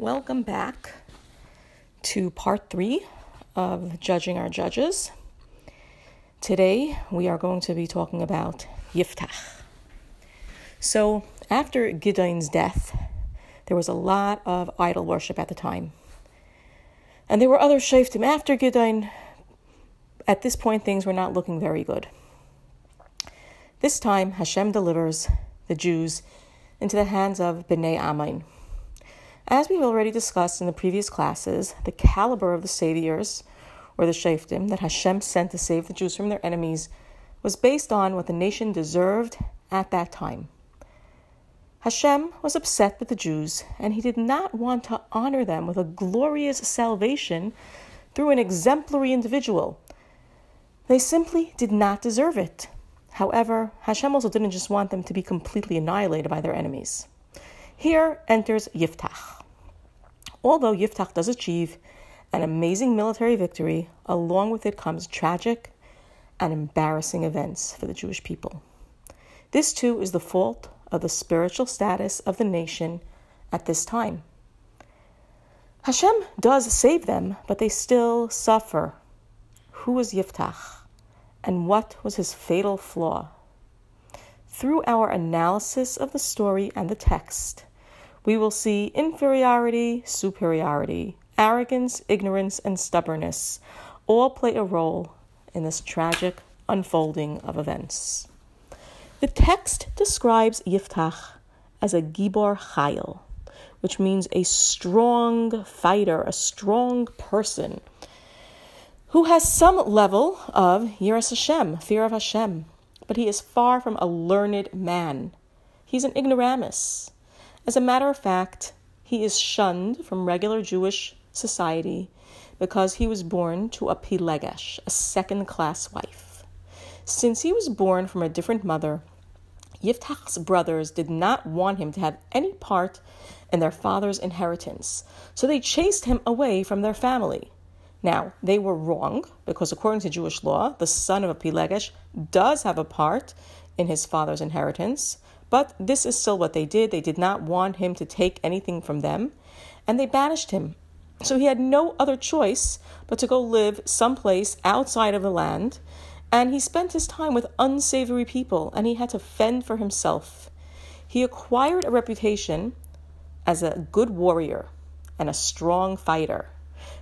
Welcome back to part three of Judging Our Judges. Today we are going to be talking about Yiftach. So, after Gideon's death, there was a lot of idol worship at the time. And there were other shaftim after Gideon. At this point, things were not looking very good. This time, Hashem delivers the Jews into the hands of Bnei Ammon as we've already discussed in the previous classes, the caliber of the saviors, or the shaftim, that Hashem sent to save the Jews from their enemies was based on what the nation deserved at that time. Hashem was upset with the Jews, and he did not want to honor them with a glorious salvation through an exemplary individual. They simply did not deserve it. However, Hashem also didn't just want them to be completely annihilated by their enemies. Here enters Yiftach. Although Yiftach does achieve an amazing military victory, along with it comes tragic and embarrassing events for the Jewish people. This too is the fault of the spiritual status of the nation at this time. Hashem does save them, but they still suffer. Who was Yiftach? And what was his fatal flaw? Through our analysis of the story and the text, we will see inferiority, superiority, arrogance, ignorance, and stubbornness all play a role in this tragic unfolding of events. The text describes Yiftach as a Gibor Chayil, which means a strong fighter, a strong person who has some level of Yiras Hashem, fear of Hashem, but he is far from a learned man. He's an ignoramus. As a matter of fact, he is shunned from regular Jewish society because he was born to a Pilegesh, a second class wife. Since he was born from a different mother, Yiftach's brothers did not want him to have any part in their father's inheritance, so they chased him away from their family. Now, they were wrong because, according to Jewish law, the son of a Pilegesh does have a part in his father's inheritance, but this is still what they did. They did not want him to take anything from them, and they banished him. So he had no other choice but to go live someplace outside of the land, and he spent his time with unsavory people, and he had to fend for himself. He acquired a reputation as a good warrior and a strong fighter.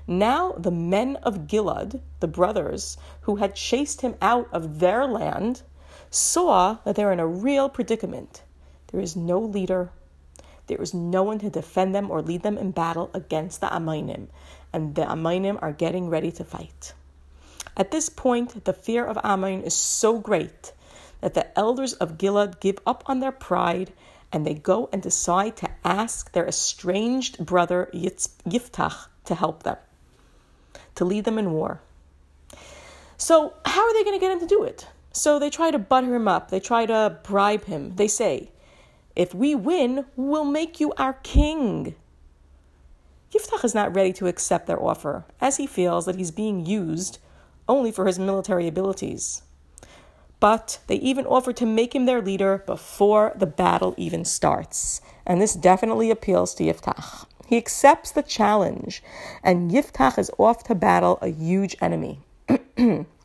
Now, the men of Gilad, the brothers who had chased him out of their land, saw that they're in a real predicament. There is no leader, there is no one to defend them or lead them in battle against the Ammoniim, and the Ammoniim are getting ready to fight. At this point, the fear of Ammon is so great that the elders of Gilad give up on their pride and they go and decide to ask their estranged brother Yiftach to help them, to lead them in war. So, how are they going to get him to do it? So they try to butter him up, they try to bribe him. They say, If we win, we'll make you our king. Yiftach is not ready to accept their offer, as he feels that he's being used only for his military abilities. But they even offer to make him their leader before the battle even starts. And this definitely appeals to Yiftach. He accepts the challenge, and Yiftach is off to battle a huge enemy.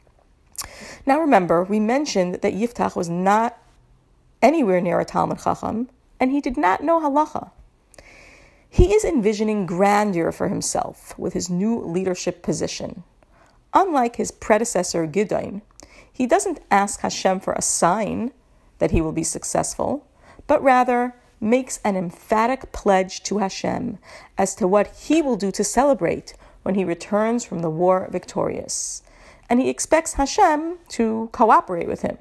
Now remember, we mentioned that Yiftach was not anywhere near a Talmud Chacham, and he did not know halacha. He is envisioning grandeur for himself with his new leadership position. Unlike his predecessor Gideon, he doesn't ask Hashem for a sign that he will be successful, but rather makes an emphatic pledge to Hashem as to what he will do to celebrate when he returns from the war victorious and he expects Hashem to cooperate with him.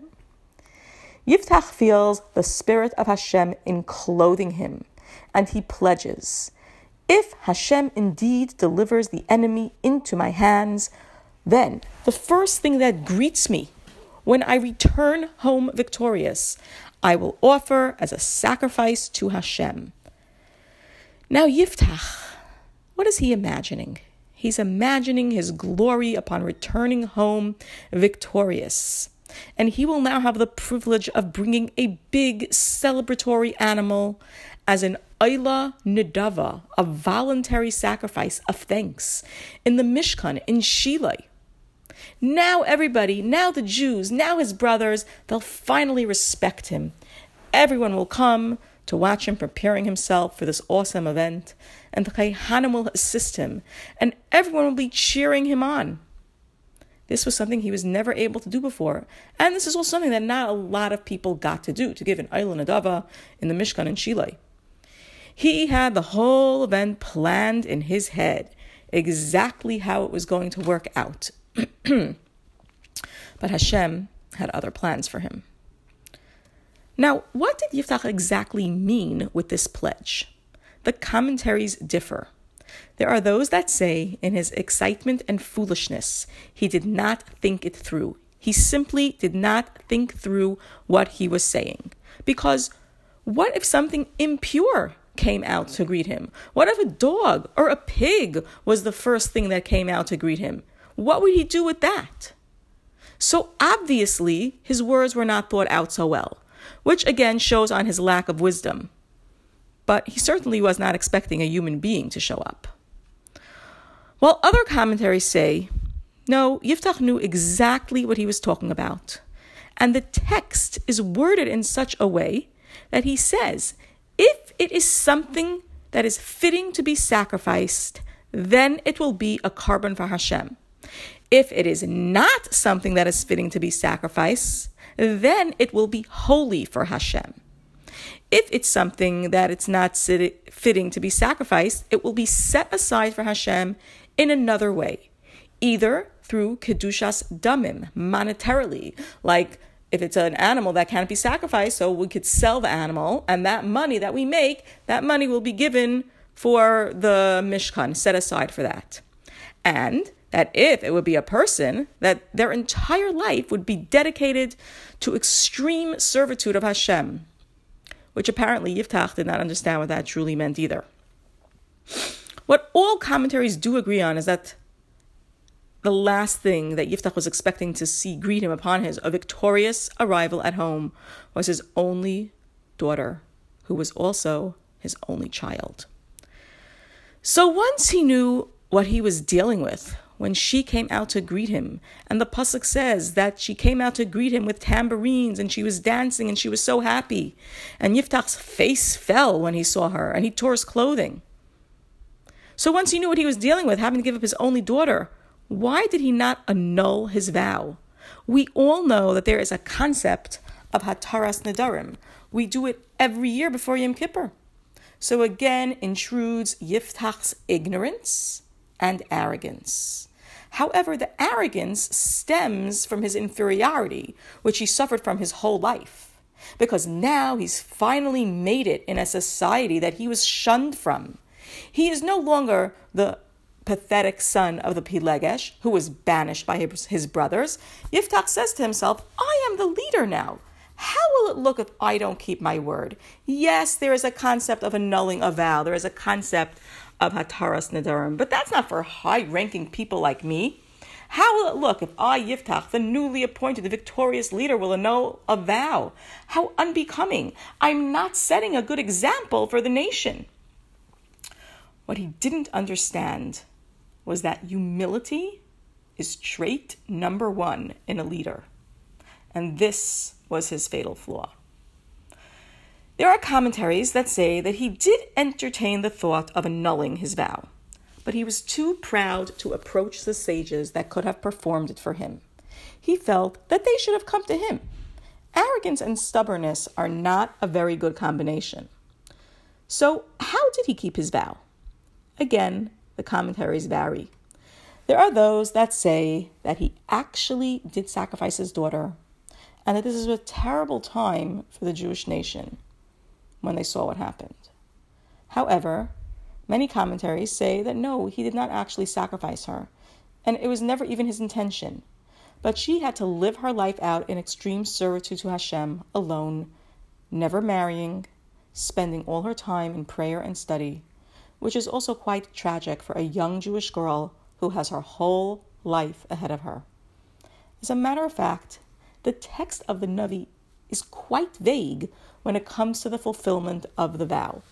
Yiftach feels the spirit of Hashem enclothing him, and he pledges If Hashem indeed delivers the enemy into my hands, then the first thing that greets me when I return home victorious, I will offer as a sacrifice to Hashem. Now, Yiftach, what is he imagining? He's imagining his glory upon returning home victorious. And he will now have the privilege of bringing a big celebratory animal as an Oila Nidava, a voluntary sacrifice of thanks, in the Mishkan in Shiloh. Now, everybody, now the Jews, now his brothers, they'll finally respect him. Everyone will come to watch him preparing himself for this awesome event, and the Kayhanim will assist him, and everyone will be cheering him on. This was something he was never able to do before. And this is also something that not a lot of people got to do, to give an Oila Nidava in the Mishkan in Shiloh. He had the whole event planned in his head, exactly how it was going to work out. but Hashem had other plans for him. Now, what did Yiftach exactly mean with this pledge? The commentaries differ. There are those that say, in his excitement and foolishness, he did not think it through. He simply did not think through what he was saying. Because what if something impure came out to greet him? What if a dog or a pig was the first thing that came out to greet him? What would he do with that? So obviously, his words were not thought out so well, which again shows on his lack of wisdom. But he certainly was not expecting a human being to show up. While other commentaries say, no, Yiftach knew exactly what he was talking about. And the text is worded in such a way that he says, if it is something that is fitting to be sacrificed, then it will be a korban for Hashem. If it is not something that is fitting to be sacrificed, then it will be holy for Hashem. If it's something that it's not fitting to be sacrificed, it will be set aside for Hashem in another way, either through kedushas damim, monetarily, like if it's an animal that can't be sacrificed, so we could sell the animal, and that money that we make, that money will be given for the mishkan, set aside for that. And that if it would be a person, that their entire life would be dedicated to extreme servitude of Hashem, which apparently Yiftach did not understand what that truly meant either. What all commentaries do agree on is that the last thing that Yiftach was expecting to see greet him upon his a victorious arrival at home was his only daughter, who was also his only child. So once he knew what he was dealing with, when she came out to greet him. And the Pasuk says that she came out to greet him with tambourines and she was dancing and she was so happy. And Yiftach's face fell when he saw her and he tore his clothing. So once he knew what he was dealing with, having to give up his only daughter, why did he not annul his vow? We all know that there is a concept of Hataras Nadarim. We do it every year before Yom Kippur. So again intrudes Yiftach's ignorance and arrogance. However, the arrogance stems from his inferiority, which he suffered from his whole life. Because now he's finally made it in a society that he was shunned from. He is no longer the pathetic son of the Pilegesh, who was banished by his, his brothers. Yiftach says to himself, I am the leader now. How will it look if I don't keep my word? Yes, there is a concept of annulling a vow. There is a concept of Hataras Nadarim, but that's not for high ranking people like me. How will it look if I, Yiftach, the newly appointed, the victorious leader, will annul a vow? How unbecoming! I'm not setting a good example for the nation. What he didn't understand was that humility is trait number one in a leader. And this was his fatal flaw. There are commentaries that say that he did entertain the thought of annulling his vow, but he was too proud to approach the sages that could have performed it for him. He felt that they should have come to him. Arrogance and stubbornness are not a very good combination. So, how did he keep his vow? Again, the commentaries vary. There are those that say that he actually did sacrifice his daughter and that this is a terrible time for the Jewish nation when they saw what happened. However, many commentaries say that no, he did not actually sacrifice her, and it was never even his intention. But she had to live her life out in extreme servitude to Hashem alone, never marrying, spending all her time in prayer and study, which is also quite tragic for a young Jewish girl who has her whole life ahead of her. As a matter of fact, the text of the Navi is quite vague when it comes to the fulfillment of the vow.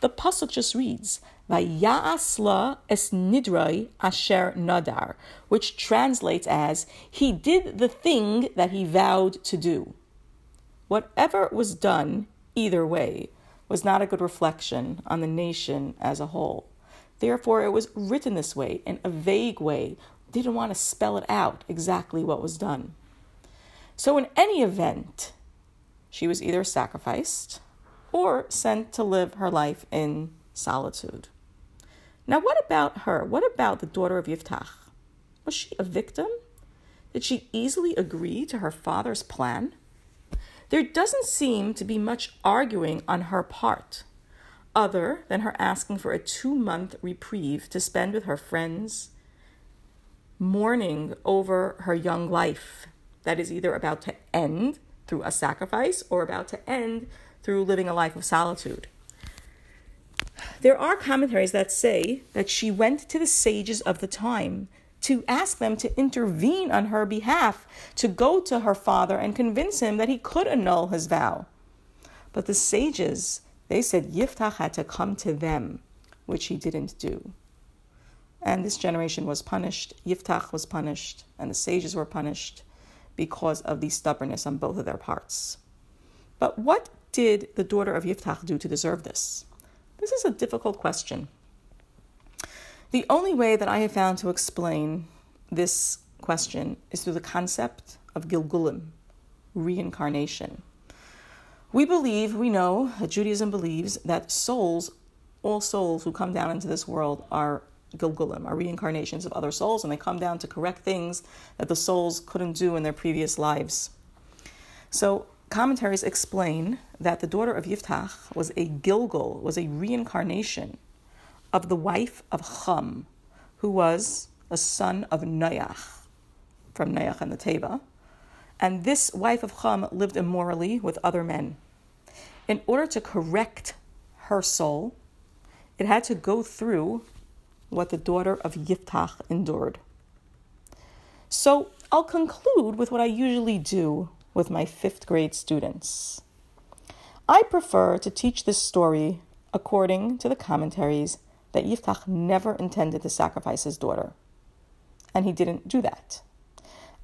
the pasuk just reads, Vayasla es nidroi asher nadar, which translates as, He did the thing that he vowed to do. Whatever was done, either way, was not a good reflection on the nation as a whole. Therefore, it was written this way, in a vague way, didn't want to spell it out exactly what was done. So, in any event, she was either sacrificed or sent to live her life in solitude. Now, what about her? What about the daughter of Yiftach? Was she a victim? Did she easily agree to her father's plan? There doesn't seem to be much arguing on her part, other than her asking for a two month reprieve to spend with her friends, mourning over her young life that is either about to end through a sacrifice or about to end through living a life of solitude. There are commentaries that say that she went to the sages of the time to ask them to intervene on her behalf, to go to her father and convince him that he could annul his vow. But the sages, they said Yiftach had to come to them, which he didn't do. And this generation was punished, Yiftach was punished, and the sages were punished because of the stubbornness on both of their parts. But what did the daughter of Yiftach do to deserve this? This is a difficult question. The only way that I have found to explain this question is through the concept of Gilgulim, reincarnation. We believe, we know Judaism believes that souls, all souls who come down into this world, are Gilgulim, are reincarnations of other souls, and they come down to correct things that the souls couldn't do in their previous lives. So, commentaries explain that the daughter of Yiftach was a Gilgul, was a reincarnation of the wife of Chum, who was a son of Noach, from Noach and the Teva. And this wife of Chum lived immorally with other men. In order to correct her soul, it had to go through what the daughter of Yiftach endured. So I'll conclude with what I usually do with my fifth grade students. I prefer to teach this story according to the commentaries that Yiftach never intended to sacrifice his daughter, and he didn't do that.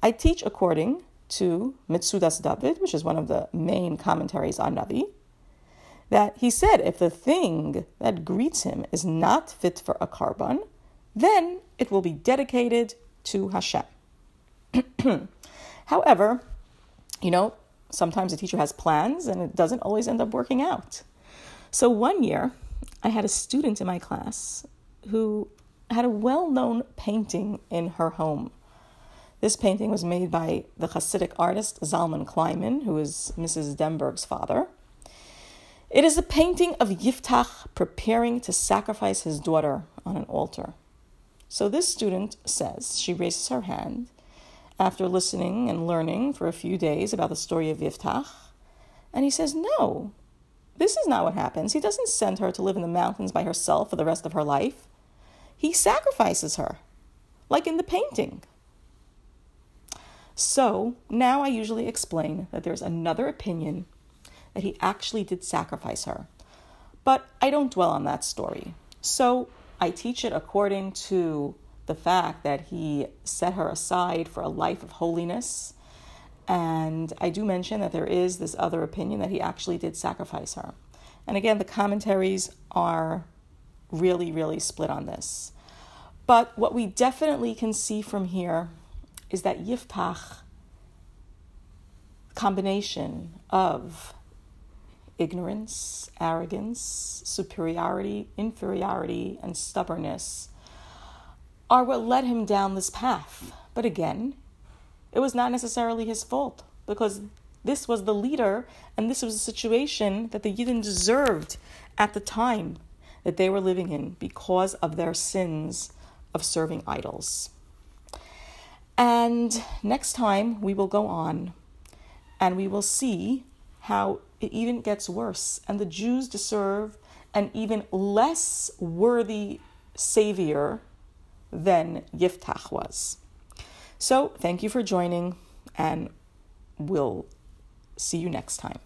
I teach according to Metzudas David, which is one of the main commentaries on Navi, that he said if the thing that greets him is not fit for a korban, then it will be dedicated to Hashem. However, you know, sometimes a teacher has plans and it doesn't always end up working out. So one year, I had a student in my class who had a well known painting in her home. This painting was made by the Hasidic artist Zalman Kleinman, who is Mrs. Denberg's father. It is a painting of Yiftach preparing to sacrifice his daughter on an altar. So this student says, she raises her hand after listening and learning for a few days about the story of Yiftach, and he says, No, this is not what happens. He doesn't send her to live in the mountains by herself for the rest of her life. He sacrifices her, like in the painting. So now I usually explain that there's another opinion that he actually did sacrifice her. But I don't dwell on that story. So I teach it according to the fact that he set her aside for a life of holiness and I do mention that there is this other opinion that he actually did sacrifice her. And again, the commentaries are really, really split on this. But what we definitely can see from here is that Yiftach combination of ignorance, arrogance, superiority, inferiority, and stubbornness are what led him down this path. But again, it was not necessarily his fault because this was the leader and this was a situation that the Yidden deserved at the time that they were living in because of their sins of serving idols. And next time we will go on and we will see how it even gets worse and the Jews deserve an even less worthy savior than Yiftach was. So, thank you for joining, and we'll see you next time.